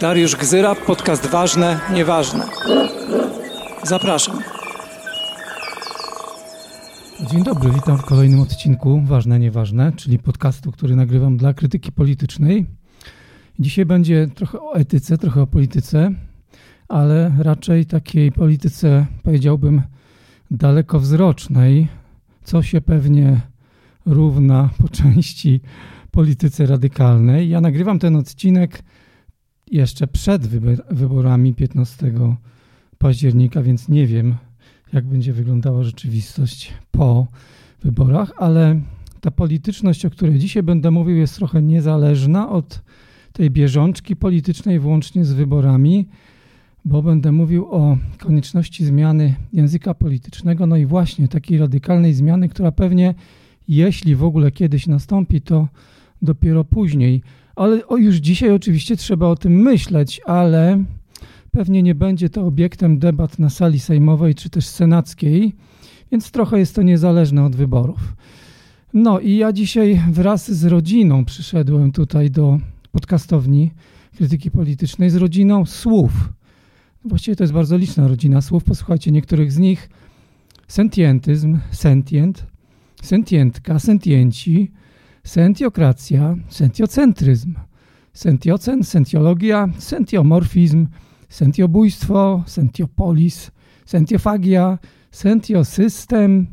Dariusz Gzyra, podcast Ważne, Nieważne. Zapraszam. Dzień dobry, witam w kolejnym odcinku Ważne, Nieważne, czyli podcastu, który nagrywam dla krytyki politycznej. Dzisiaj będzie trochę o etyce, trochę o polityce, ale raczej takiej polityce, powiedziałbym, dalekowzrocznej, co się pewnie równa po części polityce radykalnej. Ja nagrywam ten odcinek jeszcze przed wyborami 15 października, więc nie wiem, jak będzie wyglądała rzeczywistość po wyborach, ale ta polityczność, o której dzisiaj będę mówił, jest trochę niezależna od tej bieżączki politycznej, włącznie z wyborami, bo będę mówił o konieczności zmiany języka politycznego, no i właśnie takiej radykalnej zmiany, która pewnie, jeśli w ogóle kiedyś nastąpi, to dopiero później. Ale o, już dzisiaj oczywiście trzeba o tym myśleć, ale pewnie nie będzie to obiektem debat na sali sejmowej czy też senackiej, więc trochę jest to niezależne od wyborów. No i ja dzisiaj wraz z rodziną przyszedłem tutaj do podcastowni krytyki politycznej, z rodziną słów. Właściwie to jest bardzo liczna rodzina słów. Posłuchajcie niektórych z nich. Sentientyzm, sentient, sentientka, sentienci, sentiokracja, sentiocentryzm, sentiocen, sentiologia, sentiomorfizm, sentiobójstwo, sentiopolis, sentiofagia, sentiosystem.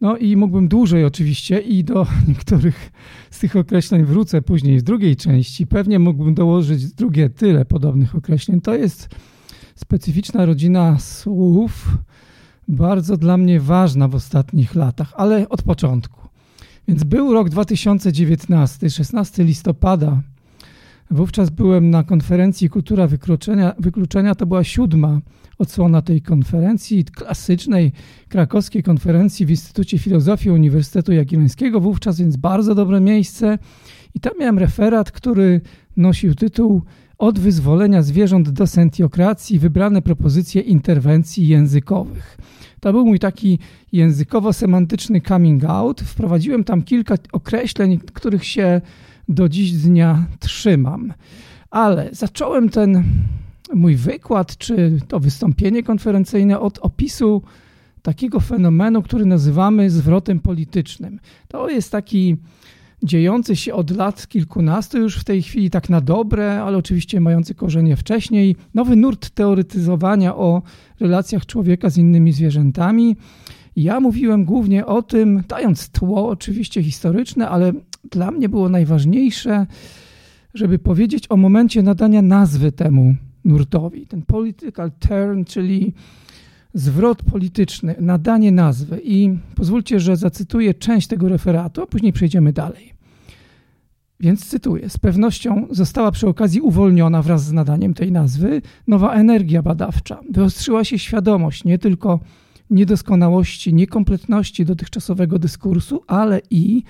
No i mógłbym dłużej oczywiście i do niektórych z tych określeń wrócę później w drugiej części. Pewnie mógłbym dołożyć drugie tyle podobnych określeń. To jest specyficzna rodzina słów, bardzo dla mnie ważna w ostatnich latach, ale od początku. Więc był rok 2019, 16 listopada. Wówczas byłem na konferencji Kultura Wykluczenia. Wykluczenia to była siódma odsłona tej konferencji, klasycznej krakowskiej konferencji w Instytucie Filozofii Uniwersytetu Jagiellońskiego. Wówczas więc bardzo dobre miejsce. I tam miałem referat, który nosił tytuł Od wyzwolenia zwierząt do sentiokracji wybrane propozycje interwencji językowych. To był mój taki językowo-semantyczny coming out. Wprowadziłem tam kilka określeń, których się do dziś dnia trzymam. Ale zacząłem ten mój wykład, czy to wystąpienie konferencyjne od opisu takiego fenomenu, który nazywamy zwrotem politycznym. To jest taki dziejący się od lat kilkunastu już w tej chwili tak na dobre, ale oczywiście mający korzenie wcześniej, nowy nurt teoretyzowania o relacjach człowieka z innymi zwierzętami. Ja mówiłem głównie o tym, dając tło oczywiście historyczne, ale dla mnie było najważniejsze, żeby powiedzieć o momencie nadania nazwy temu nurtowi. Ten political turn, czyli zwrot polityczny, nadanie nazwy. I pozwólcie, że zacytuję część tego referatu, a później przejdziemy dalej. Więc cytuję: Z pewnością została przy okazji uwolniona wraz z nadaniem tej nazwy nowa energia badawcza. Wyostrzyła się świadomość nie tylko niedoskonałości, niekompletności dotychczasowego dyskursu, ale i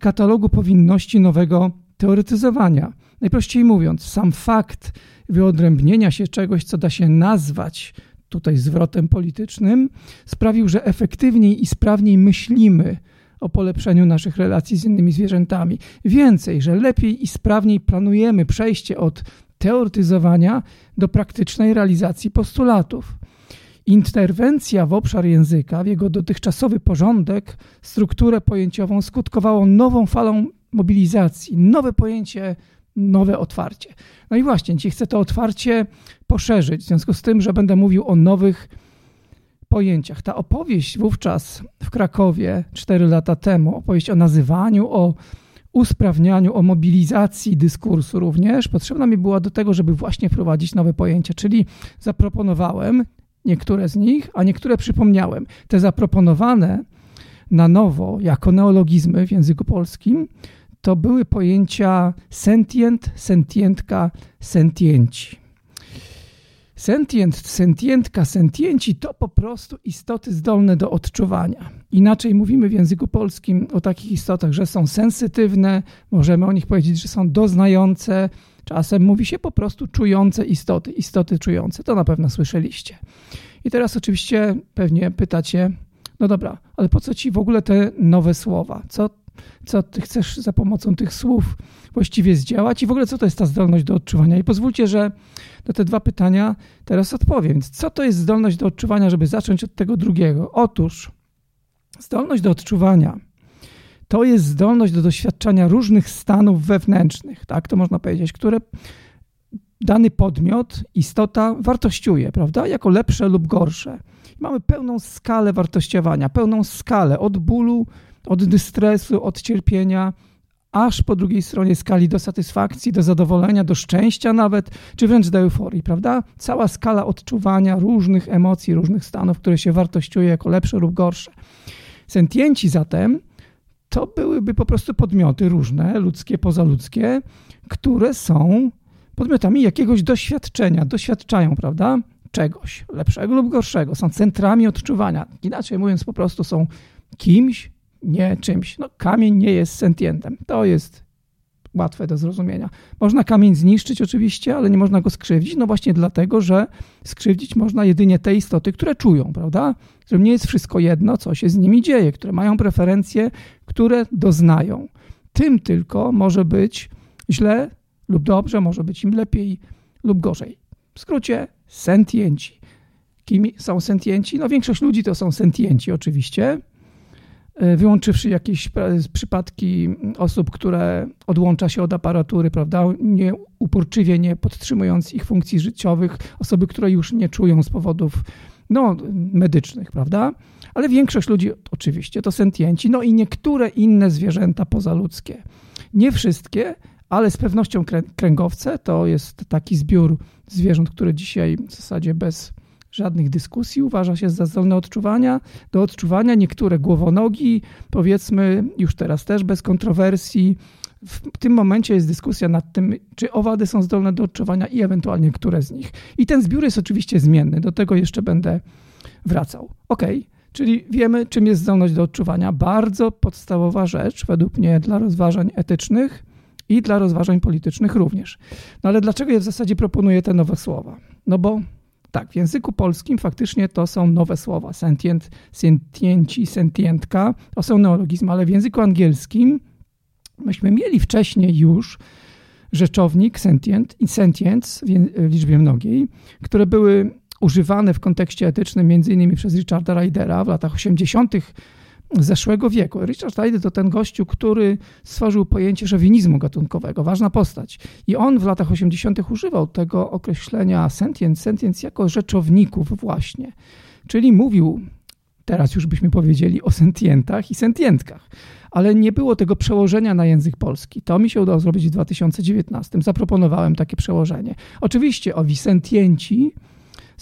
katalogu powinności nowego teoretyzowania. Najprościej mówiąc, sam fakt wyodrębnienia się czegoś, co da się nazwać tutaj zwrotem politycznym, sprawił, że efektywniej i sprawniej myślimy o polepszeniu naszych relacji z innymi zwierzętami. Więcej, że lepiej i sprawniej planujemy przejście od teoretyzowania do praktycznej realizacji postulatów. Interwencja w obszar języka, w jego dotychczasowy porządek, strukturę pojęciową skutkowało nową falą mobilizacji, nowe pojęcie, nowe otwarcie. No i właśnie, dzisiaj chcę to otwarcie poszerzyć, w związku z tym, że będę mówił o nowych pojęciach. Ta opowieść wówczas w Krakowie 4 lata temu, opowieść o nazywaniu, o usprawnianiu, o mobilizacji dyskursu również, potrzebna mi była do tego, żeby właśnie wprowadzić nowe pojęcia, czyli zaproponowałem niektóre z nich, a niektóre przypomniałem. Te zaproponowane na nowo jako neologizmy w języku polskim to były pojęcia sentient, sentientka, sentienci. Sentient, sentientka, sentienci to po prostu istoty zdolne do odczuwania. Inaczej mówimy w języku polskim o takich istotach, że są sensytywne, możemy o nich powiedzieć, że są doznające, czasem mówi się po prostu czujące istoty, istoty czujące. To na pewno słyszeliście. I teraz oczywiście pewnie pytacie, no dobra, ale po co ci w ogóle te nowe słowa? Co co ty chcesz za pomocą tych słów właściwie zdziałać i w ogóle co to jest ta zdolność do odczuwania. I pozwólcie, że na te dwa pytania teraz odpowiem. Więc co to jest zdolność do odczuwania, żeby zacząć od tego drugiego? Otóż zdolność do odczuwania to jest zdolność do doświadczania różnych stanów wewnętrznych, tak to można powiedzieć, które dany podmiot, istota wartościuje, prawda, jako lepsze lub gorsze. Mamy pełną skalę wartościowania, pełną skalę od bólu, od dystresu, od cierpienia, aż po drugiej stronie skali do satysfakcji, do zadowolenia, do szczęścia nawet, czy wręcz do euforii, prawda? Cała skala odczuwania różnych emocji, różnych stanów, które się wartościuje jako lepsze lub gorsze. Sentienci zatem to byłyby po prostu podmioty różne, ludzkie, pozaludzkie, które są podmiotami jakiegoś doświadczenia, doświadczają, prawda? Czegoś lepszego lub gorszego, są centrami odczuwania. Inaczej mówiąc, po prostu są kimś, nie czymś. No, kamień nie jest sentientem. To jest łatwe do zrozumienia. Można kamień zniszczyć oczywiście, ale nie można go skrzywdzić, no właśnie dlatego, że skrzywdzić można jedynie te istoty, które czują, prawda? Którym nie jest wszystko jedno, co się z nimi dzieje, które mają preferencje, które doznają. Tym tylko może być źle lub dobrze, może być im lepiej lub gorzej. W skrócie, sentienci. Kim są sentienci? No większość ludzi to są sentienci oczywiście, wyłączywszy jakieś przypadki osób, które odłącza się od aparatury, prawda, nie, uporczywie nie podtrzymując ich funkcji życiowych, osoby, które już nie czują z powodów no, medycznych, prawda? Ale większość ludzi oczywiście to sentienci, no i niektóre inne zwierzęta pozaludzkie. Nie wszystkie, ale z pewnością kręgowce to jest taki zbiór zwierząt, które dzisiaj w zasadzie bez żadnych dyskusji, uważa się za zdolne odczuwania, do odczuwania. Niektóre głowonogi, powiedzmy już teraz też bez kontrowersji. W tym momencie jest dyskusja nad tym, czy owady są zdolne do odczuwania i ewentualnie które z nich. I ten zbiór jest oczywiście zmienny, do tego jeszcze będę wracał. Ok, czyli wiemy, czym jest zdolność do odczuwania. Bardzo podstawowa rzecz, według mnie, dla rozważań etycznych i dla rozważań politycznych również. No ale dlaczego ja w zasadzie proponuję te nowe słowa? No bo tak, w języku polskim faktycznie to są nowe słowa. Sentient, sentienci, sentientka to są neologizmy, ale w języku angielskim myśmy mieli wcześniej już rzeczownik sentient i sentience w liczbie mnogiej, które były używane w kontekście etycznym między innymi przez Richarda Rydera w latach 80 zeszłego wieku. Richard Hyde to ten gościu, który stworzył pojęcie szowinizmu gatunkowego, ważna postać. I on w latach 80. używał tego określenia sentient, sentient jako rzeczowników właśnie. Czyli mówił, teraz już byśmy powiedzieli, o sentientach i sentientkach. Ale nie było tego przełożenia na język polski. To mi się udało zrobić w 2019. Zaproponowałem takie przełożenie. Oczywiście owi sentienci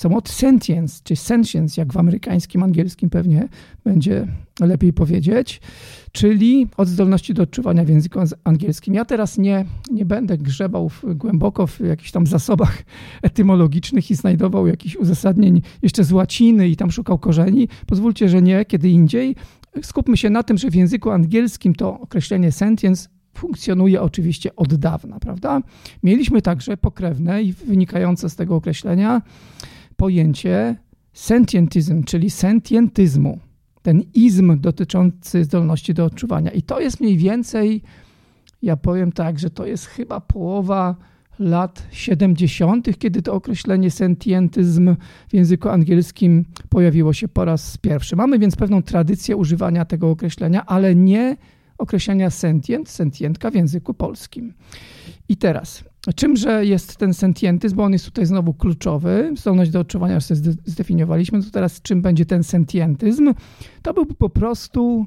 od sentience, czy sentience, jak w amerykańskim, angielskim pewnie będzie lepiej powiedzieć, czyli od zdolności do odczuwania w języku angielskim. Ja teraz nie, nie będę grzebał w, głęboko w jakichś tam zasobach etymologicznych i znajdował jakichś uzasadnień jeszcze z łaciny i tam szukał korzeni. Pozwólcie, że nie, kiedy indziej. Skupmy się na tym, że w języku angielskim to określenie sentience funkcjonuje oczywiście od dawna, prawda? Mieliśmy także pokrewne i wynikające z tego określenia pojęcie sentientyzm, czyli sentientyzmu. Ten izm dotyczący zdolności do odczuwania. I to jest mniej więcej, ja powiem tak, że to jest chyba połowa lat 70., kiedy to określenie sentientyzm w języku angielskim pojawiło się po raz pierwszy. Mamy więc pewną tradycję używania tego określenia, ale nie określenia sentient, sentientka w języku polskim. I teraz, czymże jest ten sentientyzm, bo on jest tutaj znowu kluczowy, zdolność do odczuwania już zdefiniowaliśmy, to teraz czym będzie ten sentientyzm? To byłby po prostu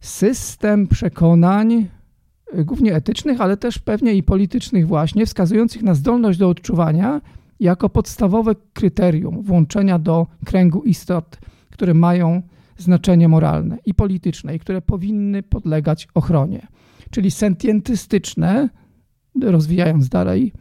system przekonań, y, głównie etycznych, ale też pewnie i politycznych właśnie, wskazujących na zdolność do odczuwania jako podstawowe kryterium włączenia do kręgu istot, które mają znaczenie moralne i polityczne i które powinny podlegać ochronie. Czyli sentientystyczne, rozwijając dalej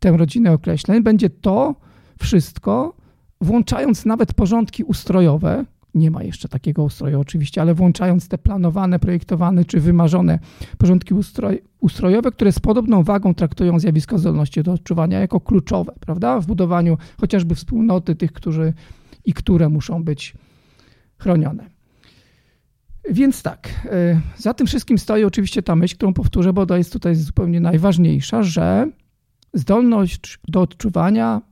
tę rodzinę określeń, będzie to wszystko, włączając nawet porządki ustrojowe, nie ma jeszcze takiego ustroju oczywiście, ale włączając te planowane, projektowane czy wymarzone porządki ustroj, ustrojowe, które z podobną wagą traktują zjawisko zdolności do odczuwania jako kluczowe, prawda? W budowaniu chociażby wspólnoty tych, którzy i które muszą być chronione. Więc tak, za tym wszystkim stoi oczywiście ta myśl, którą powtórzę, bo to jest tutaj zupełnie najważniejsza, że zdolność do odczuwania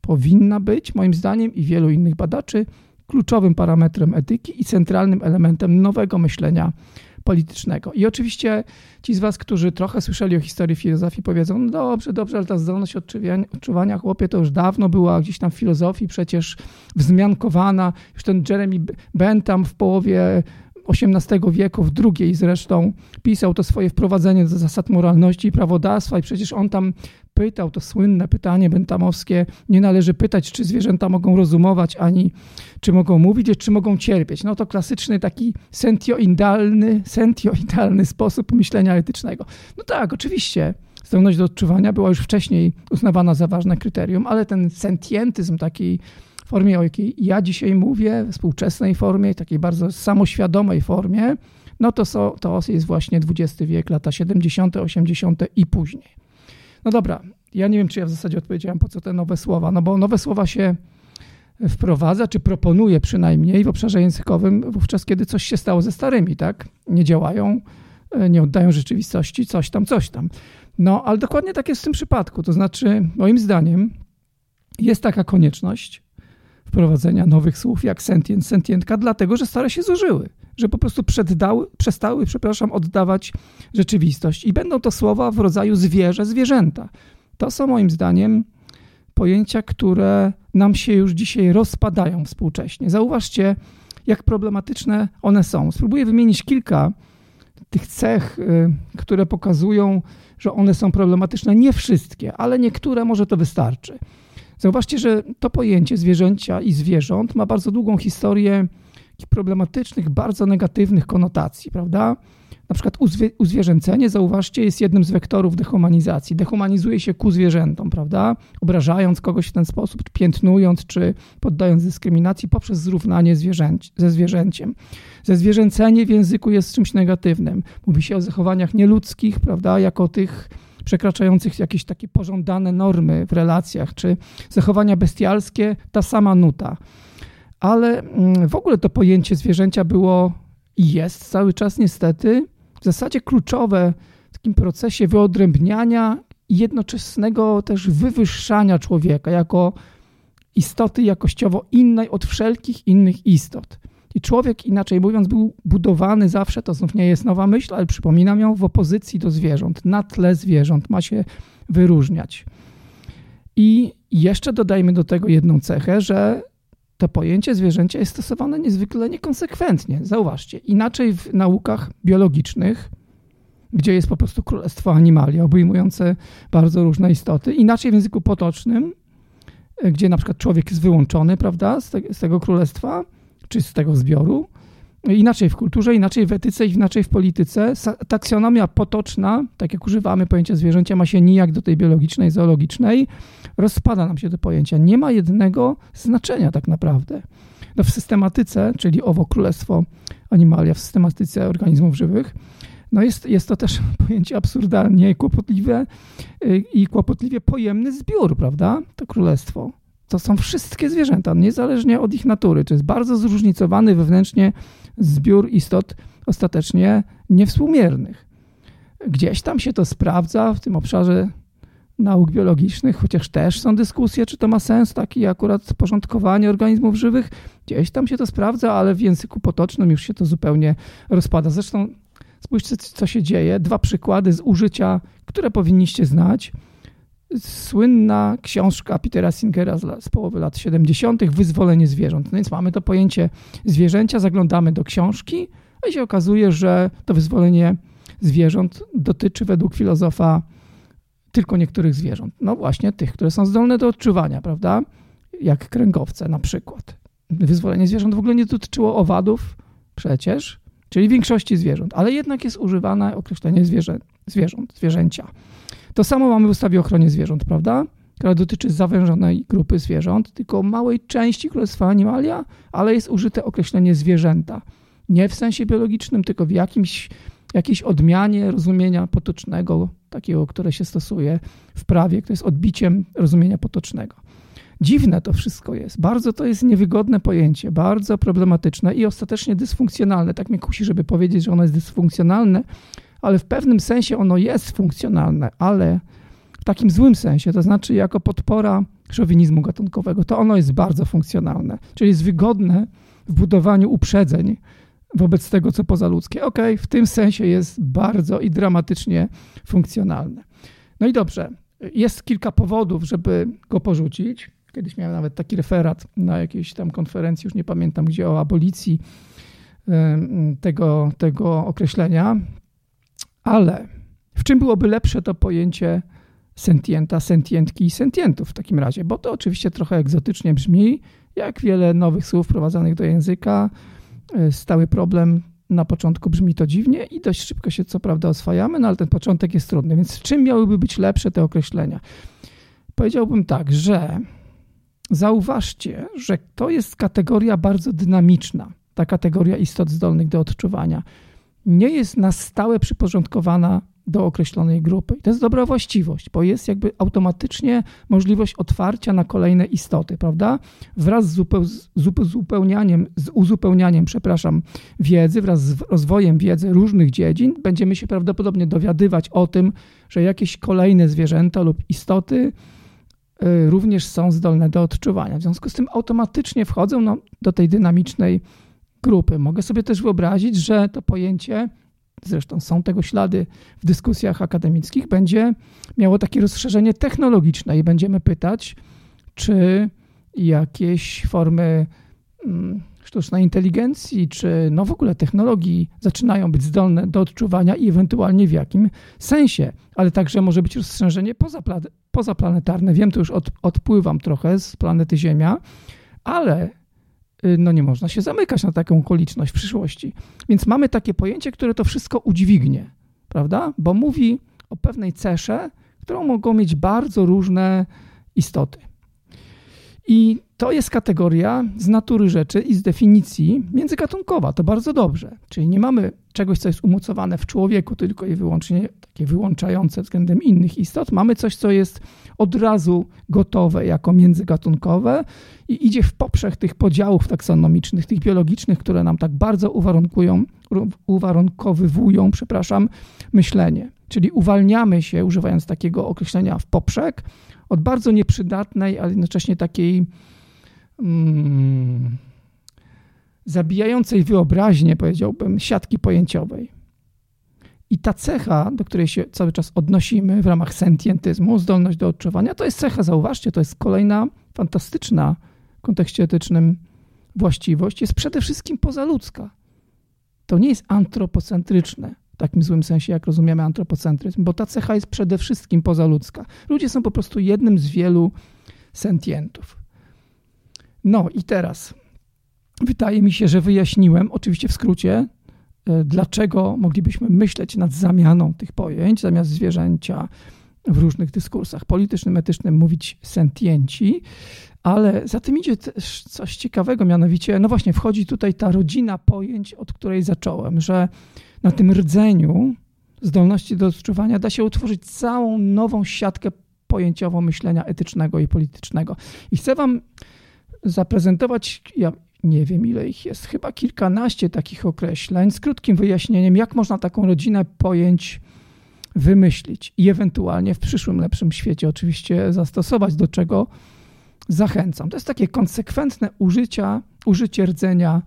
powinna być, moim zdaniem i wielu innych badaczy, kluczowym parametrem etyki i centralnym elementem nowego myślenia politycznego. I oczywiście ci z Was, którzy trochę słyszeli o historii filozofii, powiedzą: no dobrze, dobrze, ale ta zdolność odczuwania, chłopie, to już dawno była gdzieś tam w filozofii przecież wzmiankowana. Już ten Jeremy Bentham w połowie XVIII wieku, w drugiej zresztą, pisał to swoje wprowadzenie do zasad moralności i prawodawstwa i przecież on tam pytał to słynne pytanie bentamowskie, nie należy pytać, czy zwierzęta mogą rozumować, ani czy mogą mówić, czy mogą cierpieć. No to klasyczny taki sentioidalny, sentioidalny sposób myślenia etycznego. No tak, oczywiście, zdolność do odczuwania była już wcześniej uznawana za ważne kryterium, ale ten sentientyzm takiej formie, o jakiej ja dzisiaj mówię, współczesnej formie, takiej bardzo samoświadomej formie, no to, so, to jest właśnie XX wiek, lata 70., 80. i później. No dobra, ja nie wiem, czy ja w zasadzie odpowiedziałem, po co te nowe słowa, no bo nowe słowa się wprowadza, czy proponuje przynajmniej w obszarze językowym wówczas, kiedy coś się stało ze starymi, tak? Nie działają, e, nie oddają rzeczywistości, coś tam, coś tam. No, ale dokładnie tak jest w tym przypadku. To znaczy, moim zdaniem, jest taka konieczność wprowadzenia nowych słów jak sentient, sentientka, dlatego, że stare się zużyły, że po prostu przeddały, przestały, przepraszam, oddawać rzeczywistość. I będą to słowa w rodzaju zwierzę, zwierzęta. To są moim zdaniem pojęcia, które nam się już dzisiaj rozpadają współcześnie. Zauważcie, jak problematyczne one są. Spróbuję wymienić kilka tych cech, y, które pokazują, że one są problematyczne. Nie wszystkie, ale niektóre może to wystarczy. Zauważcie, że to pojęcie zwierzęcia i zwierząt ma bardzo długą historię problematycznych, bardzo negatywnych konotacji, prawda? Na przykład uzwie, uzwierzęcenie, zauważcie, jest jednym z wektorów dehumanizacji. Dehumanizuje się ku zwierzętom, prawda? Obrażając kogoś w ten sposób, piętnując czy poddając dyskryminacji poprzez zrównanie zwierzęci, ze zwierzęciem. Zezwierzęcenie w języku jest czymś negatywnym. Mówi się o zachowaniach nieludzkich, prawda? Jako tych przekraczających jakieś takie pożądane normy w relacjach, czy zachowania bestialskie, ta sama nuta. Ale mm, w ogóle to pojęcie zwierzęcia było i jest cały czas niestety w zasadzie kluczowe w takim procesie wyodrębniania i jednoczesnego też wywyższania człowieka jako istoty jakościowo innej od wszelkich innych istot. I człowiek, inaczej mówiąc, był budowany zawsze, to znów nie jest nowa myśl, ale przypominam ją, w opozycji do zwierząt, na tle zwierząt, ma się wyróżniać. I jeszcze dodajmy do tego jedną cechę, że to pojęcie zwierzęcia jest stosowane niezwykle niekonsekwentnie. Zauważcie, inaczej w naukach biologicznych, gdzie jest po prostu królestwo animalia, obejmujące bardzo różne istoty, inaczej w języku potocznym, gdzie na przykład człowiek jest wyłączony, prawda, z, te, z tego królestwa, czy z tego zbioru. Inaczej w kulturze, inaczej w etyce, inaczej w polityce. Taksonomia potoczna, tak jak używamy pojęcia zwierzęcia, ma się nijak do tej biologicznej, zoologicznej. Rozpada nam się to pojęcia. Nie ma jednego znaczenia tak naprawdę. No w systematyce, czyli owo królestwo animalia, w systematyce organizmów żywych, no jest, jest to też pojęcie absurdalnie kłopotliwe y, i kłopotliwie pojemny zbiór, prawda? To królestwo to są wszystkie zwierzęta, niezależnie od ich natury. To jest bardzo zróżnicowany wewnętrznie zbiór istot ostatecznie niewspółmiernych. Gdzieś tam się to sprawdza w tym obszarze nauk biologicznych, chociaż też są dyskusje, czy to ma sens, taki akurat porządkowanie organizmów żywych. Gdzieś tam się to sprawdza, ale w języku potocznym już się to zupełnie rozpada. Zresztą spójrzcie, co się dzieje. Dwa przykłady z użycia, które powinniście znać słynna książka Petera Singera z, z połowy lat 70., Wyzwolenie zwierząt. No więc mamy to pojęcie zwierzęcia, zaglądamy do książki, a się okazuje, że to wyzwolenie zwierząt dotyczy według filozofa tylko niektórych zwierząt. No właśnie tych, które są zdolne do odczuwania, prawda? Jak kręgowce na przykład. Wyzwolenie zwierząt w ogóle nie dotyczyło owadów przecież, czyli większości zwierząt, ale jednak jest używane określenie zwierzę, zwierząt, zwierzęcia. To samo mamy w ustawie o ochronie zwierząt, prawda? Która dotyczy zawężonej grupy zwierząt, tylko małej części królestwa animalia, ale jest użyte określenie zwierzęta. Nie w sensie biologicznym, tylko w jakimś, jakiejś odmianie rozumienia potocznego, takiego, które się stosuje w prawie, które jest odbiciem rozumienia potocznego. Dziwne to wszystko jest. Bardzo to jest niewygodne pojęcie, bardzo problematyczne i ostatecznie dysfunkcjonalne. Tak mnie kusi, żeby powiedzieć, że ono jest dysfunkcjonalne, ale w pewnym sensie ono jest funkcjonalne, ale w takim złym sensie, to znaczy jako podpora szowinizmu gatunkowego, to ono jest bardzo funkcjonalne, czyli jest wygodne w budowaniu uprzedzeń wobec tego, co pozaludzkie. Ok, w tym sensie jest bardzo i dramatycznie funkcjonalne. No i dobrze, jest kilka powodów, żeby go porzucić. Kiedyś miałem nawet taki referat na jakiejś tam konferencji, już nie pamiętam gdzie, o abolicji tego, tego określenia. Ale w czym byłoby lepsze to pojęcie sentienta, sentientki i sentientów w takim razie? Bo to oczywiście trochę egzotycznie brzmi, jak wiele nowych słów wprowadzanych do języka. E, stały problem na początku brzmi to dziwnie i dość szybko się co prawda oswajamy, no ale ten początek jest trudny. Więc czym miałyby być lepsze te określenia? Powiedziałbym tak, że zauważcie, że to jest kategoria bardzo dynamiczna, ta kategoria istot zdolnych do odczuwania. Nie jest na stałe przyporządkowana do określonej grupy. I to jest dobra właściwość, bo jest jakby automatycznie możliwość otwarcia na kolejne istoty, prawda? Wraz z, uzupełnianiem, z uzupełnianiem, przepraszam, wiedzy, wraz z rozwojem wiedzy różnych dziedzin, będziemy się prawdopodobnie dowiadywać o tym, że jakieś kolejne zwierzęta lub istoty y, również są zdolne do odczuwania. W związku z tym automatycznie wchodzą no, do tej dynamicznej grupy. Mogę sobie też wyobrazić, że to pojęcie zresztą są tego ślady w dyskusjach akademickich, będzie miało takie rozszerzenie technologiczne i będziemy pytać, czy jakieś formy mm, sztucznej inteligencji, czy no w ogóle technologii zaczynają być zdolne do odczuwania i ewentualnie w jakim sensie, ale także może być rozszerzenie pozaplanetarne. Wiem, to już od, odpływam trochę z planety Ziemia, ale no nie można się zamykać na taką okoliczność w przyszłości. Więc mamy takie pojęcie, które to wszystko udźwignie, prawda? Bo mówi o pewnej cesze, którą mogą mieć bardzo różne istoty. I to jest kategoria z natury rzeczy i z definicji międzygatunkowa. To bardzo dobrze. Czyli nie mamy czegoś, co jest umocowane w człowieku, tylko i wyłącznie takie wyłączające względem innych istot. Mamy coś, co jest od razu gotowe jako międzygatunkowe i idzie w poprzek tych podziałów taksonomicznych, tych biologicznych, które nam tak bardzo uwarunkują, uwarunkowywują, przepraszam, myślenie. Czyli uwalniamy się, używając takiego określenia w poprzek, od bardzo nieprzydatnej, ale jednocześnie takiej mm, zabijającej wyobraźnię, powiedziałbym, siatki pojęciowej. I ta cecha, do której się cały czas odnosimy w ramach sentientyzmu, zdolność do odczuwania, to jest cecha, zauważcie, to jest kolejna fantastyczna w kontekście etycznym właściwość, jest przede wszystkim pozaludzka. To nie jest antropocentryczne w takim złym sensie, jak rozumiemy antropocentryzm, bo ta cecha jest przede wszystkim pozaludzka. Ludzie są po prostu jednym z wielu sentientów. No i teraz wydaje mi się, że wyjaśniłem, oczywiście w skrócie, e, dlaczego moglibyśmy myśleć nad zamianą tych pojęć, zamiast zwierzęcia w różnych dyskursach politycznym, etycznym mówić sentienci, ale za tym idzie też coś ciekawego, mianowicie, no właśnie, wchodzi tutaj ta rodzina pojęć, od której zacząłem, że na tym rdzeniu zdolności do odczuwania da się utworzyć całą nową siatkę pojęciową myślenia etycznego i politycznego. I chcę Wam zaprezentować, ja nie wiem ile ich jest, chyba kilkanaście takich określeń z krótkim wyjaśnieniem, jak można taką rodzinę pojęć wymyślić i ewentualnie w przyszłym lepszym świecie oczywiście zastosować, do czego zachęcam. To jest takie konsekwentne użycia, użycie rdzenia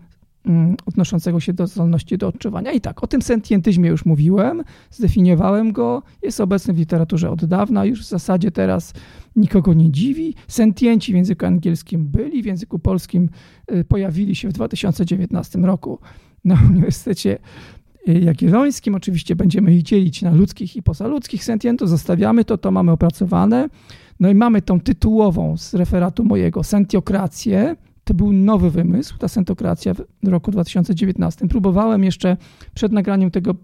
odnoszącego się do zdolności do odczuwania. I tak, o tym sentientyzmie już mówiłem, zdefiniowałem go, jest obecny w literaturze od dawna, już w zasadzie teraz nikogo nie dziwi. Sentienci w języku angielskim byli, w języku polskim y, pojawili się w 2019 roku na Uniwersytecie y, Jagiellońskim. Oczywiście będziemy ich dzielić na ludzkich i pozaludzkich sentientów. Zostawiamy to, to mamy opracowane. No i mamy tą tytułową z referatu mojego, sentiokrację. To był nowy wymysł, ta sentiokracja w roku 2019. Próbowałem jeszcze przed nagraniem tego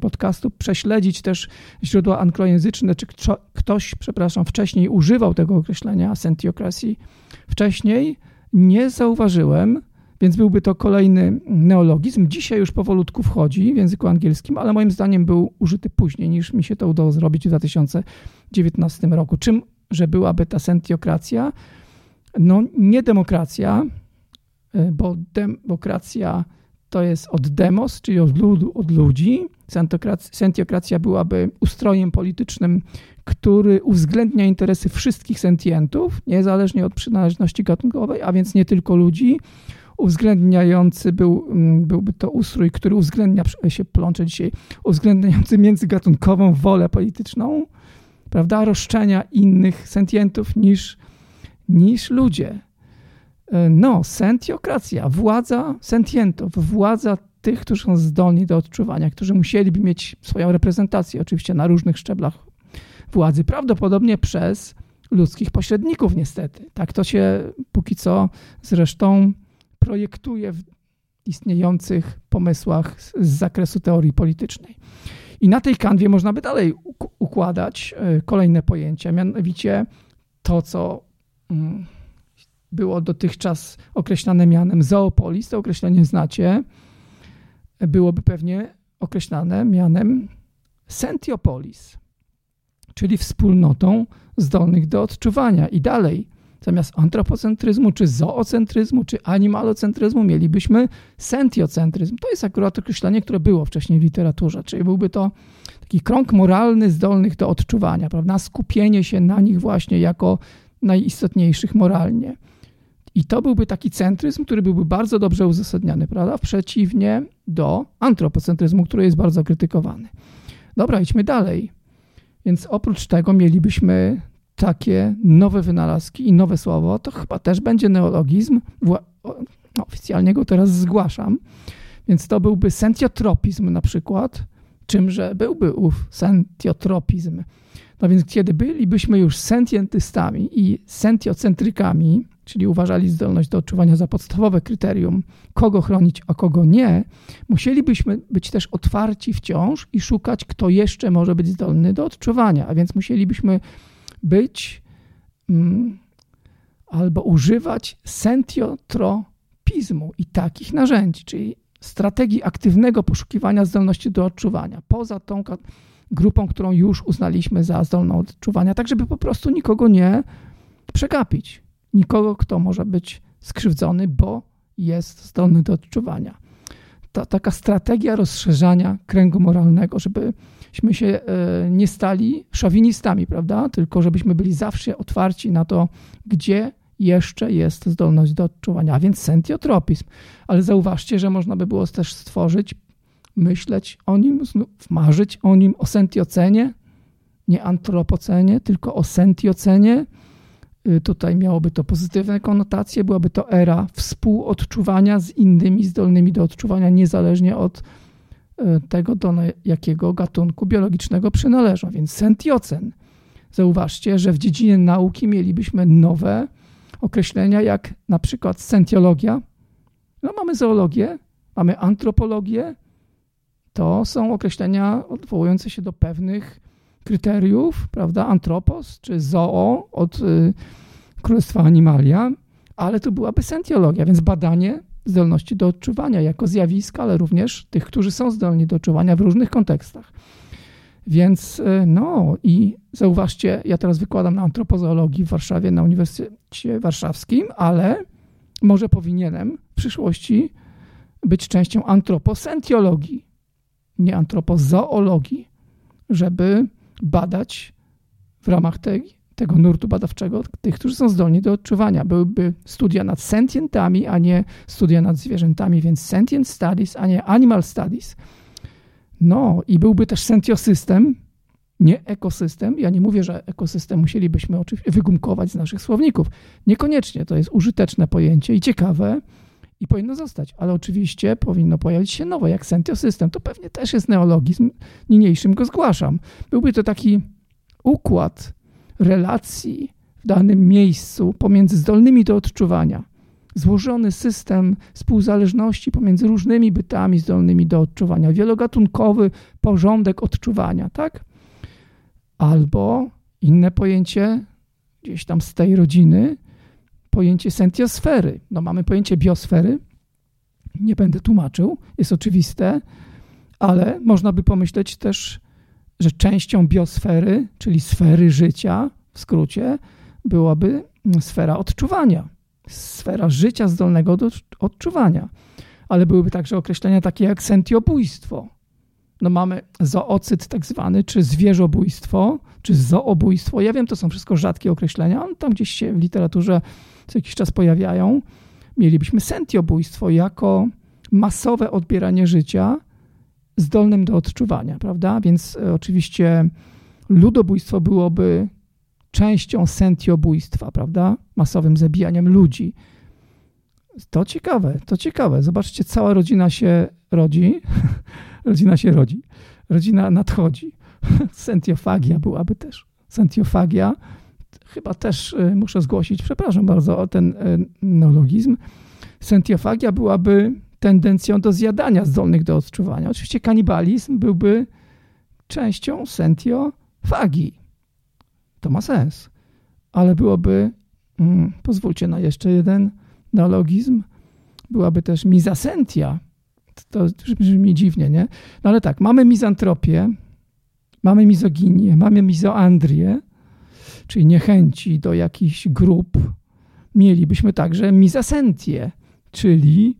podcastu prześledzić też źródła anglojęzyczne, czy ktoś, przepraszam, wcześniej używał tego określenia sentiokracji. Wcześniej nie zauważyłem, więc byłby to kolejny neologizm. Dzisiaj już powolutku wchodzi w języku angielskim, ale moim zdaniem był użyty później niż mi się to udało zrobić w 2019 roku. Czym że byłaby ta sentiokracja. No, nie demokracja, e, bo demokracja to jest od demos, czyli od ludu, od ludzi. Sentiokracja byłaby ustrojem politycznym, który uwzględnia interesy wszystkich sentientów, niezależnie od przynależności gatunkowej, a więc nie tylko ludzi. Uwzględniający był, mm, byłby to ustrój, który uwzględnia, się plącze dzisiaj, uwzględniający międzygatunkową wolę polityczną, prawda, roszczenia innych sentientów niż, niż ludzie. E, no, sentiokracja, władza sentientów, władza tych, którzy są zdolni do odczuwania, którzy musieliby mieć swoją reprezentację, oczywiście na różnych szczeblach władzy, prawdopodobnie przez ludzkich pośredników, niestety. Tak to się póki co zresztą projektuje w istniejących pomysłach z zakresu teorii politycznej. I na tej kanwie można by dalej układać e, kolejne pojęcia, mianowicie to, co było dotychczas określane mianem zoopolis, to określenie znacie, byłoby pewnie określane mianem sentiopolis, czyli wspólnotą zdolnych do odczuwania. I dalej, zamiast antropocentryzmu, czy zoocentryzmu, czy animalocentryzmu, mielibyśmy sentiocentryzm. To jest akurat określenie, które było wcześniej w literaturze, czyli byłby to taki krąg moralny zdolnych do odczuwania, prawda? Skupienie się na nich właśnie jako najistotniejszych moralnie. I to byłby taki centryzm, który byłby bardzo dobrze uzasadniany, prawda? Przeciwnie do antropocentryzmu, który jest bardzo krytykowany. Dobra, idźmy dalej. Więc oprócz tego mielibyśmy takie nowe wynalazki i nowe słowo, to chyba też będzie neologizm. Oficjalnie go teraz zgłaszam. Więc to byłby sentiotropizm na przykład. Czymże byłby ów sentiotropizm? No więc kiedy bylibyśmy już sentientystami i sentiocentrykami, czyli uważali zdolność do odczuwania za podstawowe kryterium, kogo chronić, a kogo nie, musielibyśmy być też otwarci wciąż i szukać, kto jeszcze może być zdolny do odczuwania. A więc musielibyśmy być mm, albo używać sentiotropizmu i takich narzędzi, czyli strategii aktywnego poszukiwania zdolności do odczuwania, poza tą grupą, którą już uznaliśmy za zdolną odczuwania, tak żeby po prostu nikogo nie przegapić nikogo, kto może być skrzywdzony, bo jest zdolny do odczuwania. To taka strategia rozszerzania kręgu moralnego, żebyśmy się e, nie stali szowinistami, prawda? Tylko żebyśmy byli zawsze otwarci na to, gdzie jeszcze jest zdolność do odczuwania, a więc sentiotropizm. Ale zauważcie, że można by było też stworzyć, myśleć o nim, marzyć o nim, o sentiocenie, nie antropocenie, tylko o sentiocenie, Y, tutaj miałoby to pozytywne konotacje, byłaby to era współodczuwania z innymi zdolnymi do odczuwania, niezależnie od y, tego, do jakiego gatunku biologicznego przynależą. Więc sentiocen. Zauważcie, że w dziedzinie nauki mielibyśmy nowe określenia, jak na przykład sentiologia. No, mamy zoologię, mamy antropologię. To są określenia odwołujące się do pewnych kryteriów, prawda, antropos czy zoo od y, Królestwa Animalia, ale to byłaby sentiologia, więc badanie zdolności do odczuwania jako zjawiska, ale również tych, którzy są zdolni do odczuwania w różnych kontekstach. Więc y, no i zauważcie, ja teraz wykładam na antropozoologii w Warszawie, na Uniwersytecie Warszawskim, ale może powinienem w przyszłości być częścią antroposentiologii, nie antropozoologii, żeby badać w ramach tej, tego nurtu badawczego tych, którzy są zdolni do odczuwania. Byłyby studia nad sentientami, a nie studia nad zwierzętami, więc sentient studies, a nie animal studies. No i byłby też sentiosystem, nie ekosystem. Ja nie mówię, że ekosystem musielibyśmy oczywiście wygumkować z naszych słowników. Niekoniecznie, to jest użyteczne pojęcie i ciekawe i powinno zostać, ale oczywiście powinno pojawić się nowe, jak sentiosystem. To pewnie też jest neologizm, niniejszym go zgłaszam. Byłby to taki układ relacji w danym miejscu pomiędzy zdolnymi do odczuwania, złożony system współzależności pomiędzy różnymi bytami zdolnymi do odczuwania, wielogatunkowy porządek odczuwania, tak? Albo inne pojęcie gdzieś tam z tej rodziny, pojęcie sentiosfery. No mamy pojęcie biosfery, nie będę tłumaczył, jest oczywiste, ale można by pomyśleć też, że częścią biosfery, czyli sfery życia w skrócie, byłaby sfera odczuwania, sfera życia zdolnego do odczuwania. Ale byłyby także określenia takie jak sentiobójstwo. No mamy zoocyt tak zwany, czy zwierzobójstwo, czy zoobójstwo. Ja wiem, to są wszystko rzadkie określenia, tam gdzieś się w literaturze co jakiś czas pojawiają. Mielibyśmy sentiobójstwo jako masowe odbieranie życia zdolnym do odczuwania, prawda? Więc e, oczywiście ludobójstwo byłoby częścią sentiobójstwa, prawda? Masowym zabijaniem ludzi. To ciekawe, to ciekawe. Zobaczcie, cała rodzina się rodzi. rodzina się rodzi. Rodzina nadchodzi. Sentiofagia byłaby też. Sentiofagia. Chyba też e, muszę zgłosić, przepraszam bardzo o ten e, neologizm. Sentiofagia byłaby tendencją do zjadania zdolnych do odczuwania. Oczywiście kanibalizm byłby częścią sentiofagii. To ma sens. Ale byłoby, mm, pozwólcie na jeszcze jeden neologizm, byłaby też mizasentia. To, to brzmi dziwnie, nie? No ale tak, mamy mizantropię, mamy mizoginię, mamy mizoandrię, czyli niechęci do jakichś grup. Mielibyśmy także mizasentię, czyli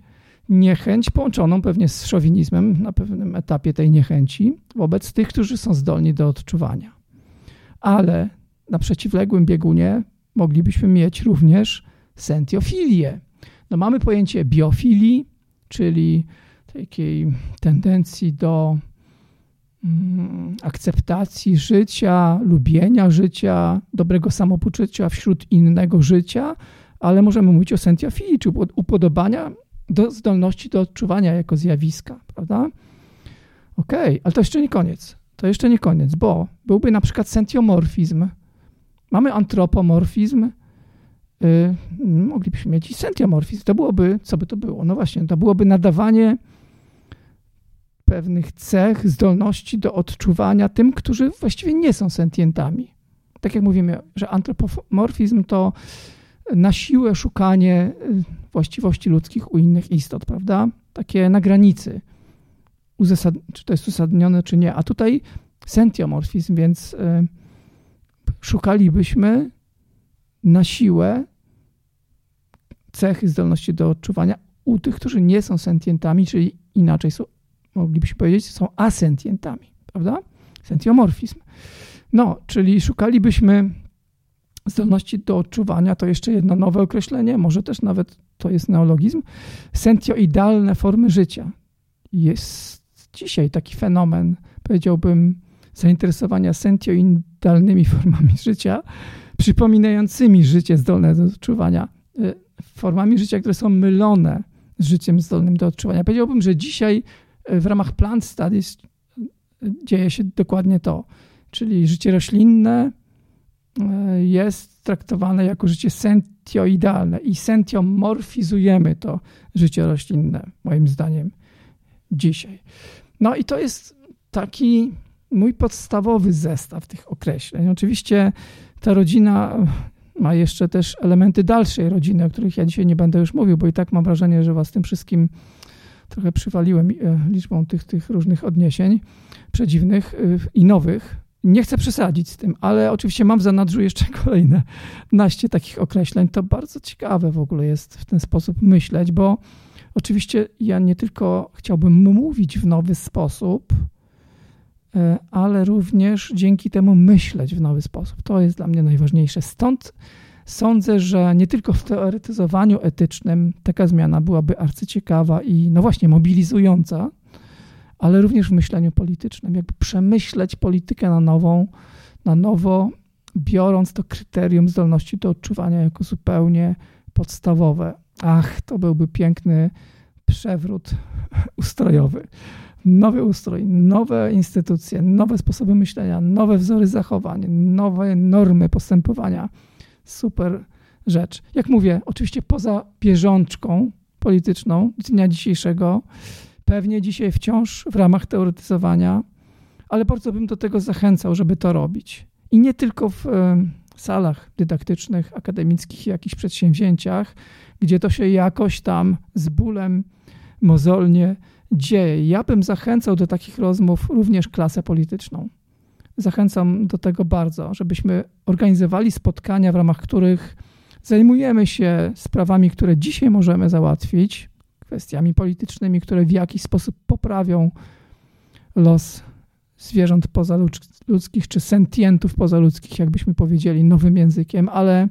niechęć połączoną pewnie z szowinizmem na pewnym etapie tej niechęci wobec tych, którzy są zdolni do odczuwania. Ale na przeciwległym biegunie moglibyśmy mieć również sentiofilię. No mamy pojęcie biofilii, czyli takiej tendencji do akceptacji życia, lubienia życia, dobrego samopoczucia wśród innego życia, ale możemy mówić o sentiofilii, czy upodobania do zdolności do odczuwania jako zjawiska, prawda? Okej, okay, ale to jeszcze nie koniec. To jeszcze nie koniec, bo byłby na przykład sentiomorfizm. Mamy antropomorfizm, yy, moglibyśmy mieć i sentiomorfizm. To byłoby, co by to było? No właśnie, to byłoby nadawanie pewnych cech, zdolności do odczuwania tym, którzy właściwie nie są sentientami. Tak jak mówimy, że antropomorfizm to na siłę szukanie y, właściwości ludzkich u innych istot, prawda? Takie na granicy. Uzasad... Czy to jest uzasadnione, czy nie. A tutaj sentiomorfizm, więc y, szukalibyśmy na siłę cechy zdolności do odczuwania u tych, którzy nie są sentientami, czyli inaczej są, moglibyśmy powiedzieć, są asentientami, prawda? Sentiomorfizm. No, czyli szukalibyśmy zdolności do odczuwania, to jeszcze jedno nowe określenie, może też nawet to jest neologizm, sentioidalne formy życia. Jest dzisiaj taki fenomen, powiedziałbym, zainteresowania sentioidalnymi formami życia, przypominającymi życie zdolne do odczuwania, y, formami życia, które są mylone z życiem zdolnym do odczuwania. Powiedziałbym, że dzisiaj w ramach plant studies dzieje się dokładnie to, czyli życie roślinne, E, jest traktowane jako życie sentioidalne i sentiomorfizujemy to życie roślinne, moim zdaniem, dzisiaj. No i to jest taki mój podstawowy zestaw tych określeń. Oczywiście ta rodzina ma jeszcze też elementy dalszej rodziny, o których ja dzisiaj nie będę już mówił, bo i tak mam wrażenie, że was tym wszystkim trochę przywaliłem e, liczbą tych, tych różnych odniesień przedziwnych e, i nowych, nie chcę przesadzić z tym, ale oczywiście mam w zanadrzu jeszcze kolejne naście takich określeń. To bardzo ciekawe w ogóle jest w ten sposób myśleć, bo oczywiście ja nie tylko chciałbym mówić w nowy sposób, e, ale również dzięki temu myśleć w nowy sposób. To jest dla mnie najważniejsze. Stąd sądzę, że nie tylko w teoretyzowaniu etycznym taka zmiana byłaby arcyciekawa i no właśnie mobilizująca, ale również w myśleniu politycznym, jakby przemyśleć politykę na nową, na nowo, biorąc to kryterium zdolności do odczuwania jako zupełnie podstawowe. Ach, to byłby piękny przewrót ustrojowy. Nowy ustrój, nowe instytucje, nowe sposoby myślenia, nowe wzory zachowań, nowe normy postępowania. Super rzecz. Jak mówię, oczywiście poza bieżączką polityczną dnia dzisiejszego, pewnie dzisiaj wciąż w ramach teoretyzowania, ale bardzo bym do tego zachęcał, żeby to robić. I nie tylko w salach dydaktycznych, akademickich, jakichś przedsięwzięciach, gdzie to się jakoś tam z bólem mozolnie dzieje. Ja bym zachęcał do takich rozmów również klasę polityczną. Zachęcam do tego bardzo, żebyśmy organizowali spotkania, w ramach których Zajmujemy się sprawami, które dzisiaj możemy załatwić, kwestiami politycznymi, które w jakiś sposób poprawią los zwierząt pozaludzkich, czy sentientów pozaludzkich, jakbyśmy powiedzieli nowym językiem, ale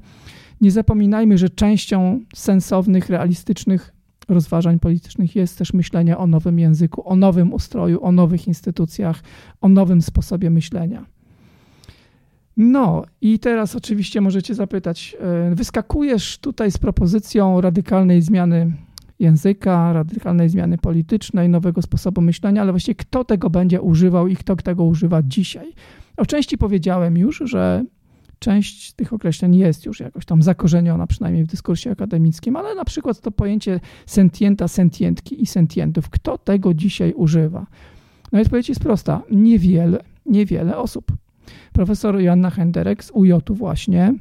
nie zapominajmy, że częścią sensownych, realistycznych rozważań politycznych jest też myślenie o nowym języku, o nowym ustroju, o nowych instytucjach, o nowym sposobie myślenia. No i teraz oczywiście możecie zapytać, e, wyskakujesz tutaj z propozycją radykalnej zmiany języka, radykalnej zmiany politycznej, nowego sposobu myślenia, ale właściwie kto tego będzie używał i kto tego używa dzisiaj? O części powiedziałem już, że część tych określeń jest już jakoś tam zakorzeniona, przynajmniej w dyskursie akademickim, ale na przykład to pojęcie sentienta, sentientki i sentientów. Kto tego dzisiaj używa? No i odpowiedź jest prosta. Niewiele, niewiele osób. Profesor Joanna Henderek z UJ właśnie,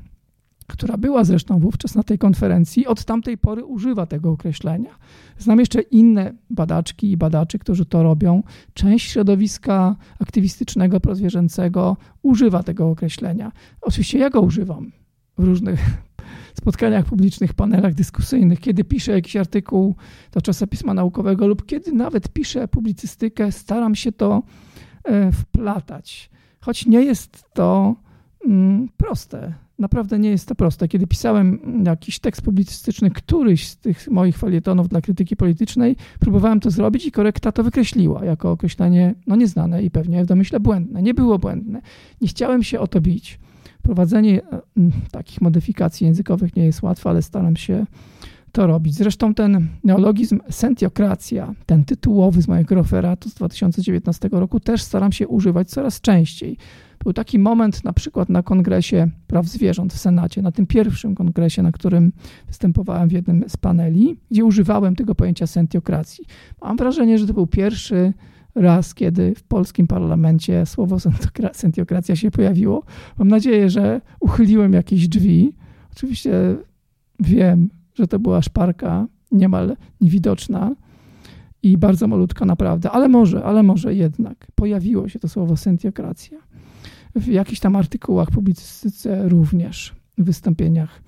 która była zresztą wówczas na tej konferencji, od tamtej pory używa tego określenia. Znam jeszcze inne badaczki i badaczy, którzy to robią. Część środowiska aktywistycznego, prozwierzęcego używa tego określenia. Oczywiście ja go używam w różnych spotkaniach publicznych, panelach dyskusyjnych, kiedy piszę jakiś artykuł do czasopisma naukowego lub kiedy nawet piszę publicystykę, staram się to e, wplatać. Choć nie jest to mm, proste naprawdę nie jest to proste. Kiedy pisałem jakiś tekst publicystyczny, któryś z tych moich felietonów dla krytyki politycznej, próbowałem to zrobić i korekta to wykreśliła jako określenie no nieznane i pewnie w domyśle błędne. Nie było błędne. Nie chciałem się o to bić. Prowadzenie e, takich modyfikacji językowych nie jest łatwe, ale staram się to robić. Zresztą ten neologizm sentiokracja, ten tytułowy z mojego referatu z 2019 roku też staram się używać coraz częściej. Był taki moment na przykład na kongresie praw zwierząt w Senacie, na tym pierwszym kongresie, na którym występowałem w jednym z paneli, gdzie używałem tego pojęcia sentiokracji. Mam wrażenie, że to był pierwszy raz, kiedy w polskim parlamencie słowo sentiokracja się pojawiło. Mam nadzieję, że uchyliłem jakieś drzwi. Oczywiście wiem, że to była szparka niemal niewidoczna i bardzo malutka naprawdę, ale może, ale może jednak pojawiło się to słowo sentiokracja w jakichś tam artykułach, publicystyce również, w wystąpieniach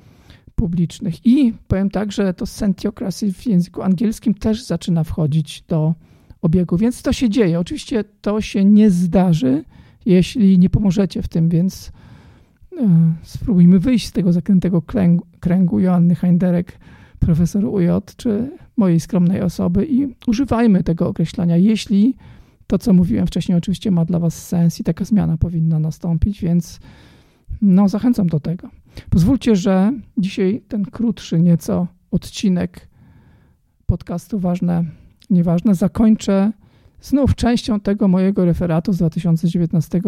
publicznych. I powiem tak, że to sentiokracy w języku angielskim też zaczyna wchodzić do obiegu, więc to się dzieje. Oczywiście to się nie zdarzy, jeśli nie pomożecie w tym, więc spróbujmy wyjść z tego zakrętego kręgu, kręgu Joanny Heinderek, profesor UJ, czy mojej skromnej osoby i używajmy tego określenia, jeśli to, co mówiłem wcześniej, oczywiście ma dla Was sens i taka zmiana powinna nastąpić, więc no, zachęcam do tego. Pozwólcie, że dzisiaj ten krótszy nieco odcinek podcastu Ważne, Nieważne zakończę znów częścią tego mojego referatu z 2019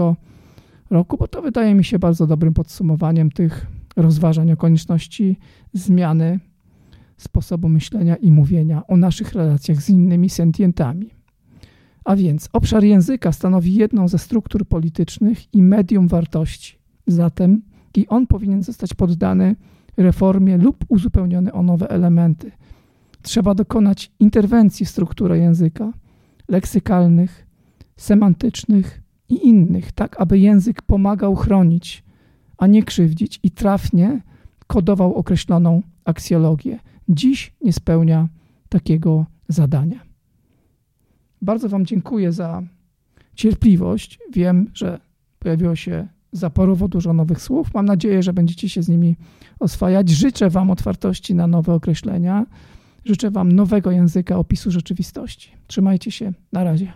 roku, bo to wydaje mi się bardzo dobrym podsumowaniem tych rozważań o konieczności zmiany sposobu myślenia i mówienia o naszych relacjach z innymi sentientami. A więc obszar języka stanowi jedną ze struktur politycznych i medium wartości. Zatem i on powinien zostać poddany reformie lub uzupełniony o nowe elementy. Trzeba dokonać interwencji w strukturę języka, leksykalnych, semantycznych i innych, tak aby język pomagał chronić, a nie krzywdzić i trafnie kodował określoną aksjologię. Dziś nie spełnia takiego zadania. Bardzo Wam dziękuję za cierpliwość. Wiem, że pojawiło się zaporowo dużo nowych słów. Mam nadzieję, że będziecie się z nimi oswajać. Życzę Wam otwartości na nowe określenia. Życzę Wam nowego języka opisu rzeczywistości. Trzymajcie się. Na razie.